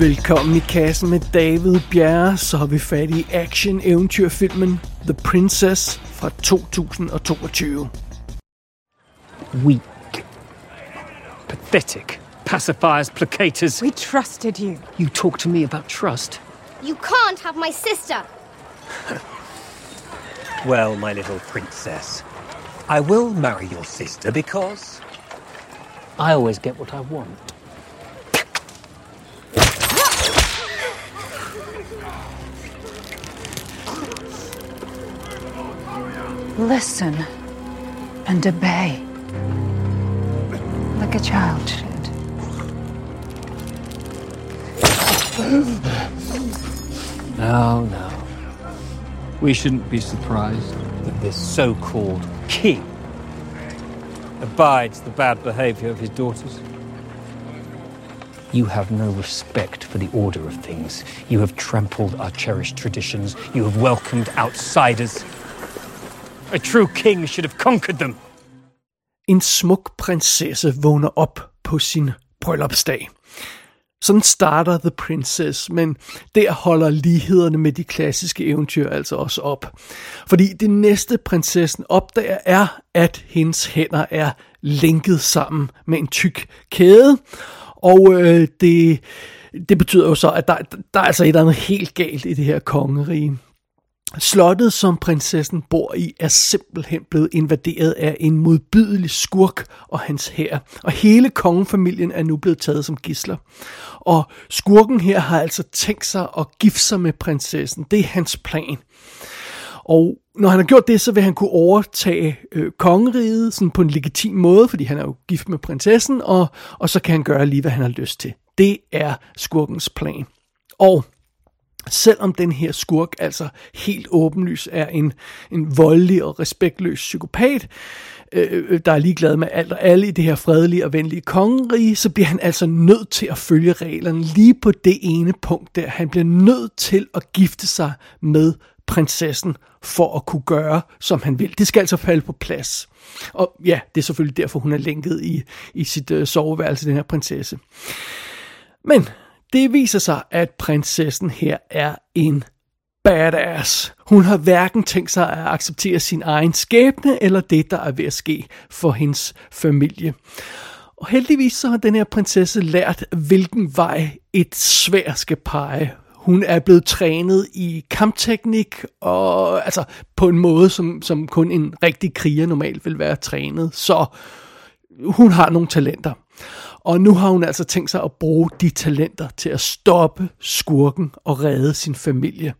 Velkommen i kassen med David Bjerre, så har vi fat i action-eventyrfilmen The Princess fra 2022. Weak. Pathetic. Pacifiers, placators. We trusted you. You talk to me about trust. You can't have my sister. Well, my little princess, I will marry your sister because I always get what I want. Listen and obey. Like a child should. No, no. We shouldn't be surprised that this so called king abides the bad behavior of his daughters. You have no respect for the order of things. You have trampled our cherished traditions. You have welcomed outsiders. A true king should have conquered them. En smuk prinsesse vågner op på sin bryllupsdag. Sådan starter The Princess, men der holder lighederne med de klassiske eventyr altså også op. Fordi det næste prinsessen opdager er, at hendes hænder er lænket sammen med en tyk kæde. Og øh, det, det betyder jo så, at der, der er altså et eller andet helt galt i det her kongerige. Slottet, som prinsessen bor i, er simpelthen blevet invaderet af en modbydelig skurk og hans hær. Og hele kongefamilien er nu blevet taget som gisler. Og skurken her har altså tænkt sig at gifte sig med prinsessen. Det er hans plan. Og når han har gjort det, så vil han kunne overtage øh, kongeriget sådan på en legitim måde, fordi han er jo gift med prinsessen, og, og så kan han gøre lige, hvad han har lyst til. Det er skurkens plan. Og selvom den her skurk altså helt åbenlys er en, en voldelig og respektløs psykopat, øh, øh, der er ligeglad med alt og alle i det her fredelige og venlige kongerige, så bliver han altså nødt til at følge reglerne lige på det ene punkt der. Han bliver nødt til at gifte sig med prinsessen for at kunne gøre, som han vil. Det skal altså falde på plads. Og ja, det er selvfølgelig derfor, hun er lænket i, i sit øh, soveværelse, den her prinsesse. Men det viser sig, at prinsessen her er en badass. Hun har hverken tænkt sig at acceptere sin egen skæbne, eller det, der er ved at ske for hendes familie. Og heldigvis så har den her prinsesse lært, hvilken vej et svær skal pege. Hun er blevet trænet i kampteknik, og altså på en måde, som, som kun en rigtig kriger normalt vil være trænet. Så hun har nogle talenter. Og nu har hun altså tænkt sig at bruge de talenter til at stoppe skurken og redde sin familie.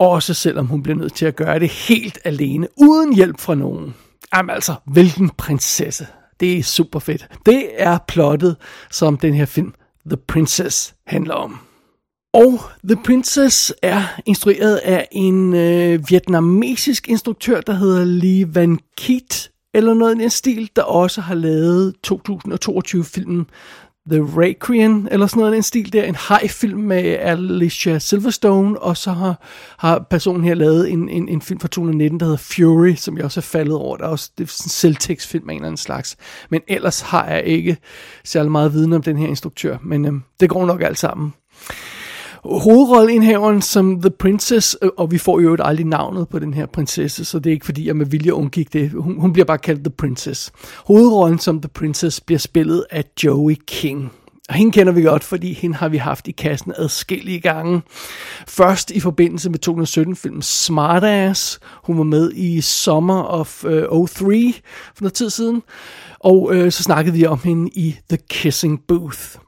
Også selvom hun bliver nødt til at gøre det helt alene, uden hjælp fra nogen. Jamen altså, hvilken prinsesse. Det er super fedt. Det er plottet, som den her film The Princess handler om. Og The Princess er instrueret af en øh, vietnamesisk instruktør, der hedder Lee Van Kiet, eller noget i den stil, der også har lavet 2022-filmen The Requiem, eller sådan noget i den stil der, en high-film med Alicia Silverstone, og så har, har personen her lavet en, en, en film fra 2019, der hedder Fury, som jeg også er faldet over. Der er også det er sådan en selvtekstfilm af en eller anden slags. Men ellers har jeg ikke særlig meget viden om den her instruktør, men øhm, det går nok alt sammen hovedrolleindhaveren som The Princess, øh, og vi får jo aldrig navnet på den her prinsesse, så det er ikke fordi, jeg med vilje undgik det. Hun, hun bliver bare kaldt The Princess. Hovedrollen som The Princess bliver spillet af Joey King. Og hende kender vi godt, fordi hende har vi haft i kassen adskillige gange. Først i forbindelse med 2017-filmen Smartass. Hun var med i Summer of øh, uh, 03 for noget tid siden. Og øh, så snakkede vi om hende i The Kissing Booth.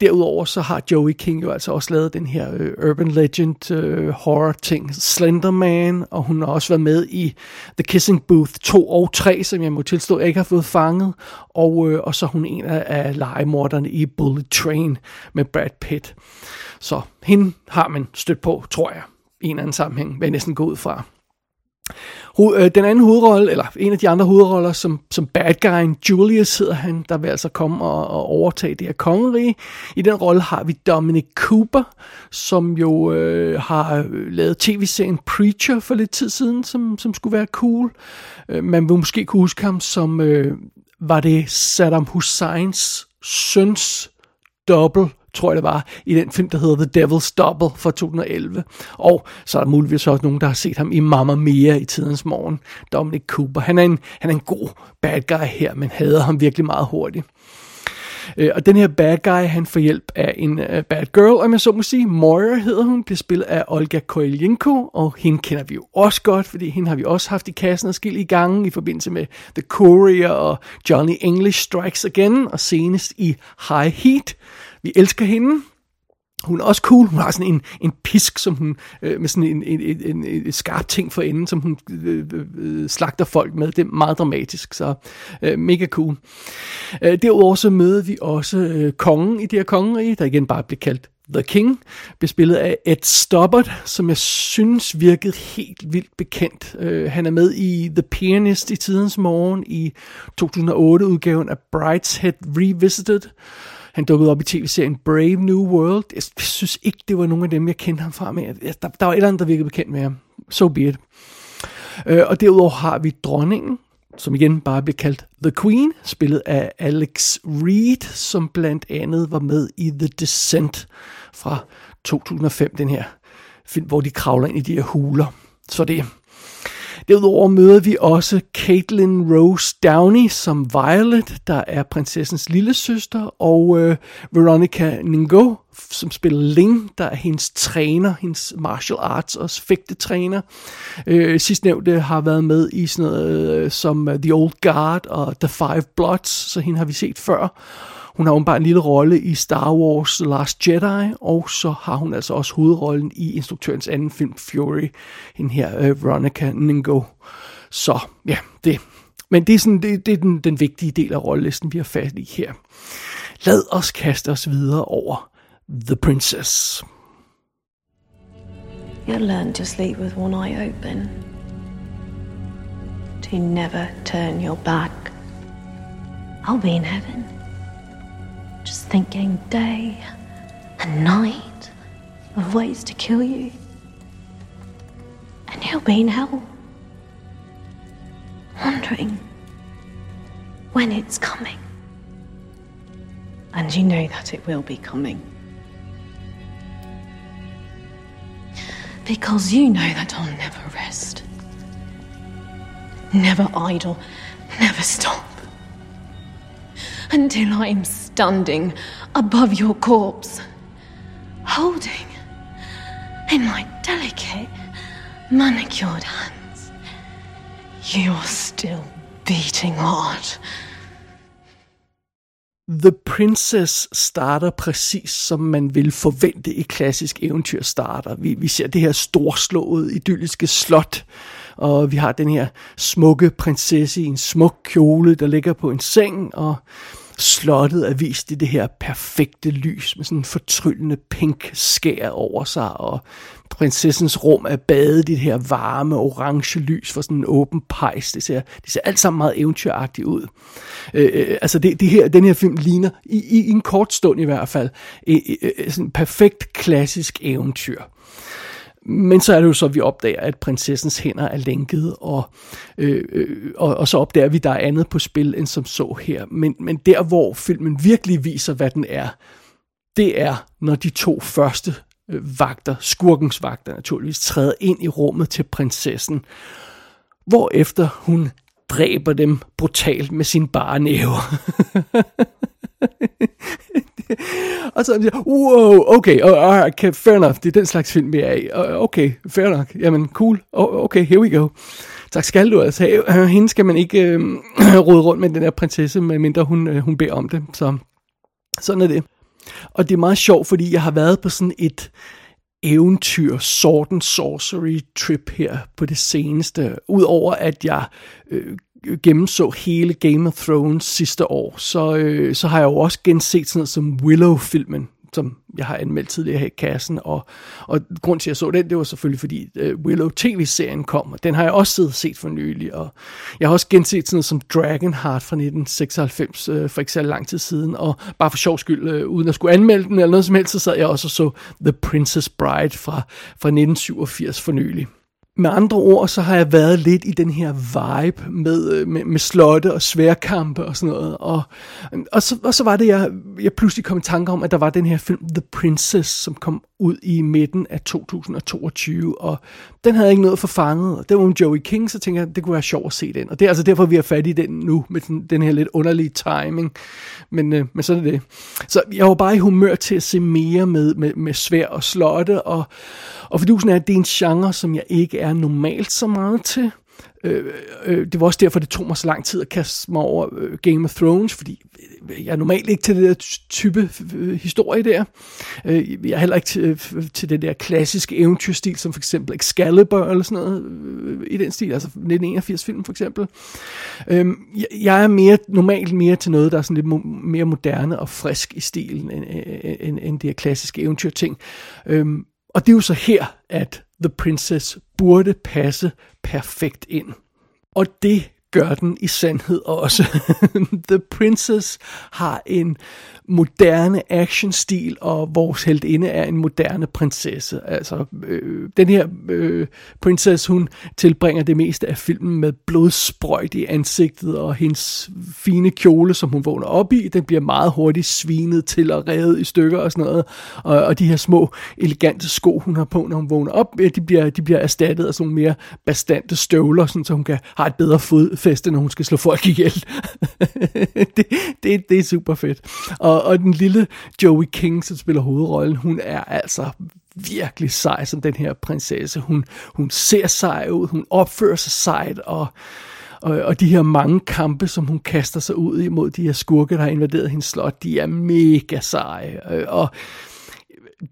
Derudover så har Joey King jo altså også lavet den her øh, urban legend øh, horror ting, Slenderman, og hun har også været med i The Kissing Booth 2 og 3, som jeg må tilstå, jeg ikke har fået fanget, og, øh, og så er hun en af, af legemorderne i Bullet Train med Brad Pitt. Så hende har man stødt på, tror jeg, i en anden sammenhæng, vil jeg næsten gå ud fra. Øh, den anden hovedrolle, eller en af de andre hovedroller, som, som bad guyen Julius hedder han, der vil altså komme og, og overtage det her kongerige. I den rolle har vi Dominic Cooper, som jo øh, har øh, lavet tv-serien Preacher for lidt tid siden, som, som skulle være cool. Øh, man vil måske kunne huske ham som, øh, var det Saddam Husseins søns dobbelt tror jeg det var, i den film, der hedder The Devil's Double fra 2011. Og så er der muligvis også nogen, der har set ham i Mamma Mia i tidens morgen. Dominic Cooper. Han er en, han er en god bad guy her, men hader ham virkelig meget hurtigt. Øh, og den her bad guy, han får hjælp af en øh, bad girl, om jeg så må sige. Moira hedder hun, bliver spillet af Olga Koyelenko, og hende kender vi jo også godt, fordi hende har vi også haft i kassen og skil i gangen i forbindelse med The Courier og Johnny English Strikes Again, og senest i High Heat. Vi elsker hende. Hun er også cool. Hun har sådan en, en pisk, som hun, øh, med sådan en, en, en, en, en skarp ting for enden, som hun øh, øh, øh, slagter folk med. Det er meget dramatisk, så øh, mega cool. Øh, derudover så møder vi også øh, kongen i det her kongerige, der igen bare bliver kaldt The King, bespillet af Ed Stoppard, som jeg synes virkede helt vildt bekendt. Uh, han er med i The Pianist i tidens morgen i 2008-udgaven af Brideshead Revisited, han dukkede op i tv-serien Brave New World. Jeg synes ikke, det var nogen af dem, jeg kendte ham fra, men der, der var et eller andet, der virkede bekendt med ham. So be it. Øh, og derudover har vi dronningen, som igen bare blev kaldt The Queen, spillet af Alex Reed, som blandt andet var med i The Descent fra 2005, den her film, hvor de kravler ind i de her huler. Så det Derudover møder vi også Caitlin Rose Downey som Violet, der er prinsessens lille søster, og øh, Veronica Ningo, som spiller Ling, der er hendes træner, hendes martial arts og fægtetræner. Øh, sidstnævnte har været med i sådan noget øh, som The Old Guard og The Five Bloods, så hende har vi set før. Hun har åbenbart en lille rolle i Star Wars The Last Jedi, og så har hun altså også hovedrollen i instruktørens anden film, Fury, en her uh, Veronica Ningo. Så ja, det. Men det er, sådan, det, det er den, den vigtige del af rollelisten, vi har fat i her. Lad os kaste os videre over The Princess. You'll learn to sleep with one eye open. To never turn your back. I'll be in heaven. Just thinking day and night of ways to kill you. And he'll be in hell, wondering when it's coming. And you know that it will be coming. Because you know that I'll never rest, never idle, never stop until I'm standing above your corpse, holding in my delicate, manicured hands your still beating heart. The Princess starter præcis som man vil forvente i klassisk eventyr starter. Vi, vi ser det her storslåede, idylliske slot, og vi har den her smukke prinsesse i en smuk kjole, der ligger på en seng, og slottet er vist i det her perfekte lys med sådan en fortryllende pink skær over sig, og prinsessens rum er badet i det her varme orange lys for sådan en åben pejs. Det ser, det ser alt sammen meget eventyragtigt ud. Øh, øh, øh altså det, det her, den her film ligner, i, i, i en kort stund i hvert fald, øh, øh, sådan en perfekt klassisk eventyr. Men så er det jo så, at vi opdager, at prinsessens hænder er lænket, og, øh, øh, og, og så opdager vi, at der er andet på spil, end som så her. Men, men der, hvor filmen virkelig viser, hvad den er, det er, når de to første øh, vagter, skurkens vagter naturligvis, træder ind i rummet til prinsessen, hvorefter hun dræber dem brutalt med sin bare næve. og så siger wow, okay, okay, fair enough, det er den slags film, vi er i. Okay, fair nok, jamen cool, okay, here we go. Tak skal du altså have. Øh, hende skal man ikke øh, rode rundt med den der prinsesse, medmindre hun, øh, hun beder om det. Så sådan er det. Og det er meget sjovt, fordi jeg har været på sådan et eventyr, sword and sorcery trip her på det seneste. Udover at jeg øh, gennemså hele Game of Thrones sidste år, så, øh, så har jeg jo også genset sådan noget som Willow-filmen, som jeg har anmeldt tidligere her i kassen, og, og grund til, at jeg så den, det var selvfølgelig, fordi uh, Willow TV-serien kom, og den har jeg også siddet set for nylig, og jeg har også genset sådan noget som Dragonheart fra 1996, uh, øh, for ikke så lang tid siden, og bare for sjov skyld, uh, uden at skulle anmelde den eller noget som helst, så sad jeg også og så The Princess Bride fra, fra 1987 for nylig med andre ord, så har jeg været lidt i den her vibe med, øh, med, med slotte og sværkampe og sådan noget. Og, og, så, og så var det, jeg, jeg pludselig kom i tanke om, at der var den her film The Princess, som kom ud i midten af 2022, og den havde jeg ikke noget for fanget. Og det var om Joey King, så tænkte jeg, det kunne være sjovt at se den. Og det er altså derfor, vi er fat i den nu, med den, den her lidt underlige timing. Men, øh, men sådan er det. Så jeg var bare i humør til at se mere med, med, med svær og slotte, og, og fordusen er, at det er en genre, som jeg ikke er normalt så meget til. Øh, øh, det var også derfor, det tog mig så lang tid at kaste mig over øh, Game of Thrones, fordi øh, jeg er normalt ikke til det der type øh, historie der. Øh, jeg er heller ikke til, øh, til det der klassiske eventyrstil, som for eksempel Excalibur eller sådan noget øh, i den stil, altså 1981-film for eksempel. Øh, jeg, jeg er mere normalt mere til noget, der er sådan lidt mo- mere moderne og frisk i stilen, end, end, end det her klassiske eventyrting. Øh, og det er jo så her, at The Princess burde passe perfekt ind. Og det gør den i sandhed også. The Princess har en moderne actionstil, og vores heldinde er en moderne prinsesse. Altså, øh, den her øh, prinsesse, hun tilbringer det meste af filmen med blodsprøjt i ansigtet, og hendes fine kjole, som hun vågner op i, den bliver meget hurtigt svinet til og revet i stykker og sådan noget. Og, og de her små, elegante sko, hun har på, når hun vågner op, de bliver, de bliver erstattet af sådan nogle mere bastante støvler, sådan, så hun kan have et bedre fodfæste, når hun skal slå folk ihjel. det, det, det er super fedt. Og, og den lille Joey King, som spiller hovedrollen, hun er altså virkelig sej som den her prinsesse. Hun, hun ser sej ud, hun opfører sig sejt, og, og, og de her mange kampe, som hun kaster sig ud imod de her skurke, der har invaderet hendes slot, de er mega seje. Øh, og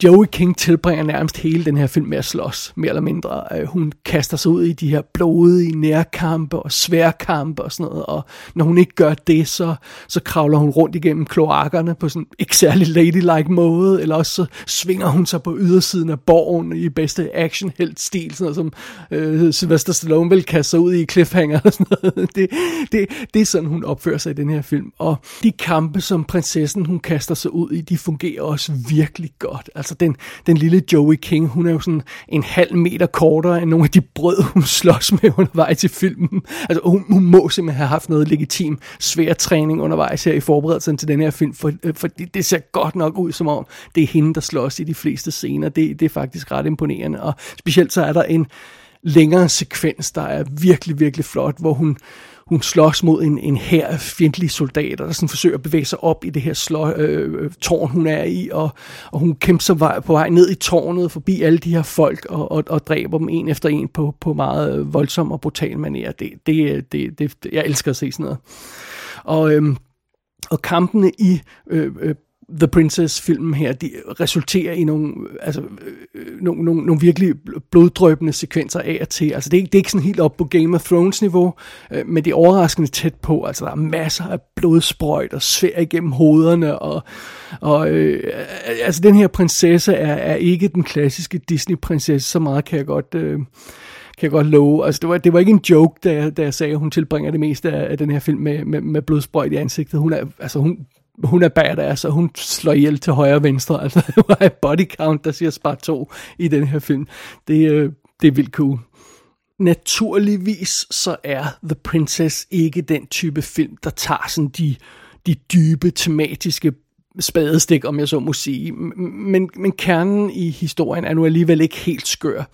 Joey King tilbringer nærmest hele den her film med at slås, mere eller mindre. Øh, hun kaster sig ud i de her blodige nærkampe og sværkampe og sådan noget, og når hun ikke gør det, så, så kravler hun rundt igennem kloakkerne på sådan ikke særlig ladylike måde, eller også så svinger hun sig på ydersiden af borgen i bedste action stil sådan noget som øh, Sylvester Stallone vil kaste sig ud i cliffhanger og sådan noget. Det, det, det er sådan, hun opfører sig i den her film. Og de kampe, som prinsessen hun kaster sig ud i, de fungerer også virkelig godt. Altså den, den lille Joey King, hun er jo sådan en halv meter kortere end nogle af de brød, hun slås med undervejs i filmen. Altså hun, hun må simpelthen have haft noget legitim svær træning undervejs her i forberedelsen til den her film, for, øh, for det, det ser godt nok ud som om, det er hende, der slås i de fleste scener. Det, det er faktisk ret imponerende, og specielt så er der en længere sekvens, der er virkelig, virkelig flot, hvor hun hun slås mod en, en her af fjendtlige soldater, der sådan forsøger at bevæge sig op i det her slå, øh, tårn, hun er i, og, og hun kæmper sig vej, på vej ned i tårnet, forbi alle de her folk, og, og, og dræber dem en efter en på, på meget øh, voldsom og brutal manier. Det, det, det, det, jeg elsker at se sådan noget. Og, øhm, og kampene i øh, øh, The Princess-filmen her, de resulterer i nogle, altså, øh, nogle, nogle, nogle virkelig bloddrøbende sekvenser af og til. Altså, det er, det er ikke sådan helt op på Game of Thrones-niveau, øh, men det er overraskende tæt på. Altså, der er masser af blodsprøjt og svær igennem hovederne, og, og øh, altså, den her prinsesse er, er ikke den klassiske Disney-prinsesse, så meget kan jeg godt... Øh, kan jeg godt love. Altså, det var, det var ikke en joke, da jeg, da jeg sagde, at hun tilbringer det meste af, af den her film med, med, med blodsprøjt i ansigtet. Hun er, altså, hun, hun er badass, og hun slår ihjel til højre og venstre. Altså, det var body count, der siger spar to i den her film. Det, øh, det er vildt cool. Naturligvis så er The Princess ikke den type film, der tager sådan de, de dybe tematiske spadestik, om jeg så må sige. Men, men kernen i historien er nu alligevel ikke helt skør.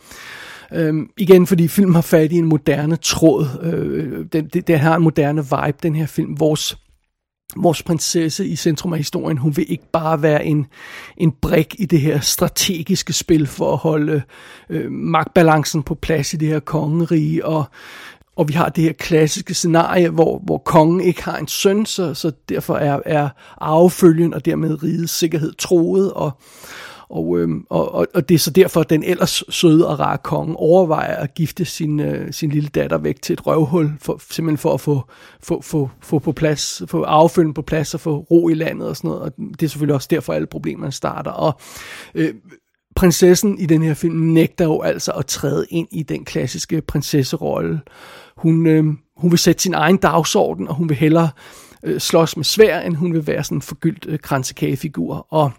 Øhm, igen, fordi filmen har fat i en moderne tråd. Øh, det, det, det har en moderne vibe, den her film. Vores vores prinsesse i centrum af historien, hun vil ikke bare være en, en brik i det her strategiske spil for at holde øh, magtbalancen på plads i det her kongerige, og, og vi har det her klassiske scenarie, hvor, hvor kongen ikke har en søn, så, så derfor er, er arvefølgen og dermed rigets sikkerhed troet, og, og, øhm, og, og, og det er så derfor, at den ellers søde og rare konge overvejer at gifte sin, øh, sin lille datter væk til et røvhul, for, simpelthen for at få, få, få, få på plads, få affølgen på plads og få ro i landet og sådan noget. Og det er selvfølgelig også derfor, alle problemerne starter. Og øh, prinsessen i den her film nægter jo altså at træde ind i den klassiske prinsesserolle. Hun, øh, hun vil sætte sin egen dagsorden, og hun vil hellere øh, slås med svær, end hun vil være sådan en forgyldt øh, kransekagefigur. Og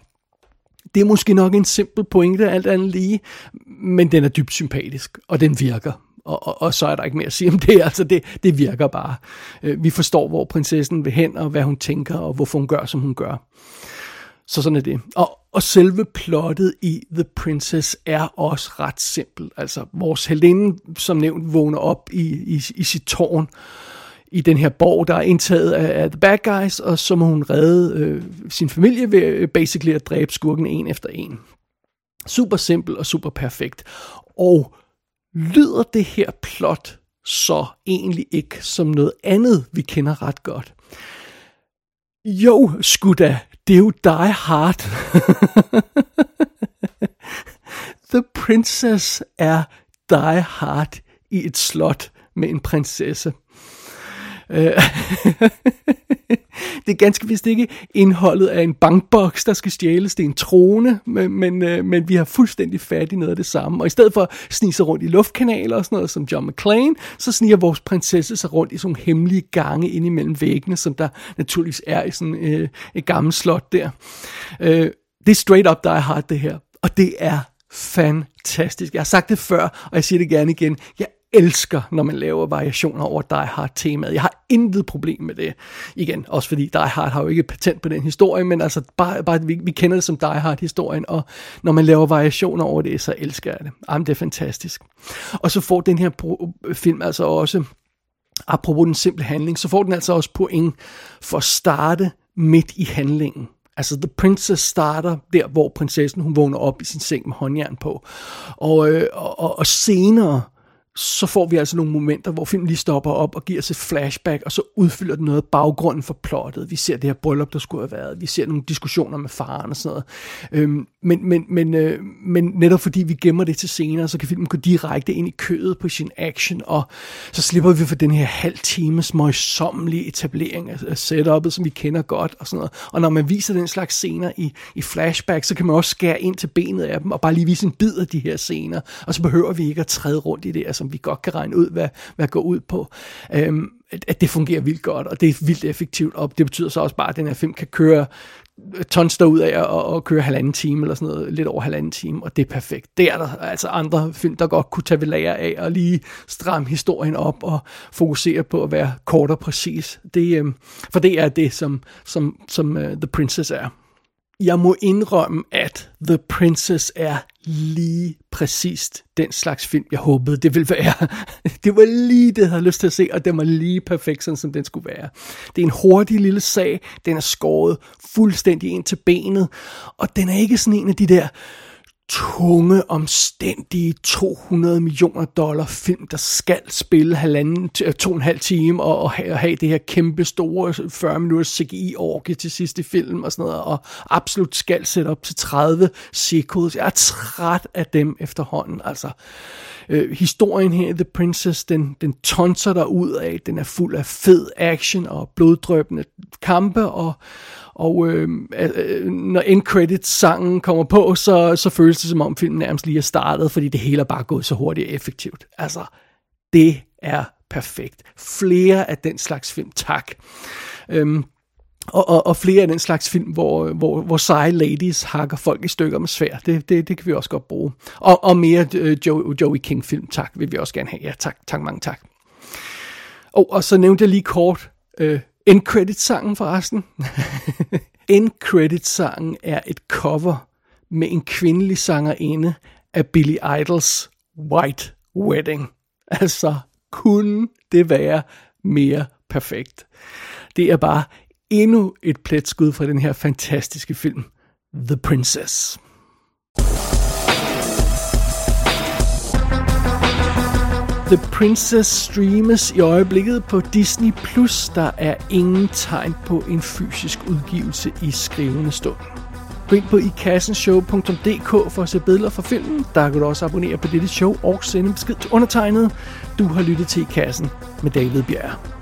det er måske nok en simpel pointe, alt andet lige, men den er dybt sympatisk, og den virker. Og, og, og så er der ikke mere at sige om det. Altså, det, det virker bare. Øh, vi forstår, hvor prinsessen vil hen, og hvad hun tænker, og hvorfor hun gør, som hun gør. Så sådan er det. Og, og selve plottet i The Princess er også ret simpelt. Altså, vores helinde, som nævnt, vågner op i, i, i sit tårn, i den her borg, der er indtaget af, af The Bad Guys, og så må hun redde øh, sin familie ved øh, basically at dræbe skurken en efter en. Super simpel og super perfekt. Og lyder det her plot så egentlig ikke som noget andet, vi kender ret godt? Jo, sgu da, det er jo Die Hard. The Princess er Die Hard i et slot med en prinsesse. Øh, det er ganske vist ikke indholdet af en bankboks, der skal stjæles. Det er en trone, men, men, øh, men vi har fuldstændig fat i noget af det samme. Og i stedet for at snige sig rundt i luftkanaler og sådan noget som John McClane, så sniger vores prinsesse sig rundt i sådan nogle hemmelige gange ind imellem væggene, som der naturligvis er i sådan øh, et gammelt slot der. Øh, det er straight up Die Hard, det her. Og det er fantastisk. Jeg har sagt det før, og jeg siger det gerne igen. Jeg elsker, når man laver variationer over Die Hard-temaet. Jeg har intet problem med det. Igen, også fordi Die Hard har jo ikke patent på den historie, men altså bare, bare vi, vi kender det som Die Hard-historien, og når man laver variationer over det, så elsker jeg det. Jamen, det er fantastisk. Og så får den her film altså også, apropos den simple handling, så får den altså også point for at starte midt i handlingen. Altså, The Princess starter der, hvor prinsessen hun vågner op i sin seng med håndjern på. Og, øh, og, og senere, så får vi altså nogle momenter, hvor filmen lige stopper op og giver os et flashback, og så udfylder den noget af baggrunden for plottet. Vi ser det her bryllup, der skulle have været. Vi ser nogle diskussioner med faren og sådan noget. Øhm, men, men, men, øh, men netop fordi vi gemmer det til senere, så kan filmen gå direkte ind i kødet på sin action, og så slipper vi for den her halv times møjsommelige etablering af setupet, som vi kender godt og sådan noget. Og når man viser den slags scener i, i flashback, så kan man også skære ind til benet af dem, og bare lige vise en bid af de her scener, og så behøver vi ikke at træde rundt i det, altså som vi godt kan regne ud, hvad, hvad går ud på. Øhm, at det fungerer vildt godt, og det er vildt effektivt, og det betyder så også bare, at den her film kan køre øh, tons derud af og, og køre halvanden time eller sådan noget, lidt over halvanden time, og det er perfekt. Det er der altså andre film, der godt kunne tage ved lære af og lige stramme historien op og fokusere på at være kort og præcis. Det, øhm, for det er det, som, som, som uh, The Princess er jeg må indrømme, at The Princess er lige præcist den slags film, jeg håbede, det ville være. Det var lige det, jeg havde lyst til at se, og den var lige perfekt, sådan som den skulle være. Det er en hurtig lille sag, den er skåret fuldstændig ind til benet, og den er ikke sådan en af de der tunge, omstændige 200 millioner dollar film, der skal spille halvanden, øh, to og en halv time og, og, have, og have det her kæmpe store øh, 40 minutters CGI-orke til sidste film og sådan noget, og absolut skal sætte op til 30 sequels. Jeg er træt af dem efterhånden, altså. Øh, historien her, The Princess, den, den tonser der ud af, den er fuld af fed action og bloddrøbende kampe, og, og øh, øh, når end credits sangen kommer på, så, så føles det som om filmen nærmest lige er startet, fordi det hele er bare gået så hurtigt og effektivt. Altså, det er perfekt. Flere af den slags film, tak. Øhm, og, og, og flere af den slags film, hvor, hvor, hvor seje ladies hakker folk i stykker med svær. Det, det, det kan vi også godt bruge. Og, og mere øh, Joey, Joey King film, tak, vil vi også gerne have. Ja, tak, tak, mange tak. Og, og så nævnte jeg lige kort øh, end credit-sangen forresten. End credit-sangen er et cover med en kvindelig sangerinde af Billy Idols White Wedding. Altså, kunne det være mere perfekt? Det er bare endnu et pletskud fra den her fantastiske film, The Princess. The Princess streames i øjeblikket på Disney+. Plus. Der er ingen tegn på en fysisk udgivelse i skrivende stund. Gå ind på ikassenshow.dk for at se billeder fra filmen. Der kan du også abonnere på dette show og sende besked til undertegnet. Du har lyttet til I Kassen med David Bjerg.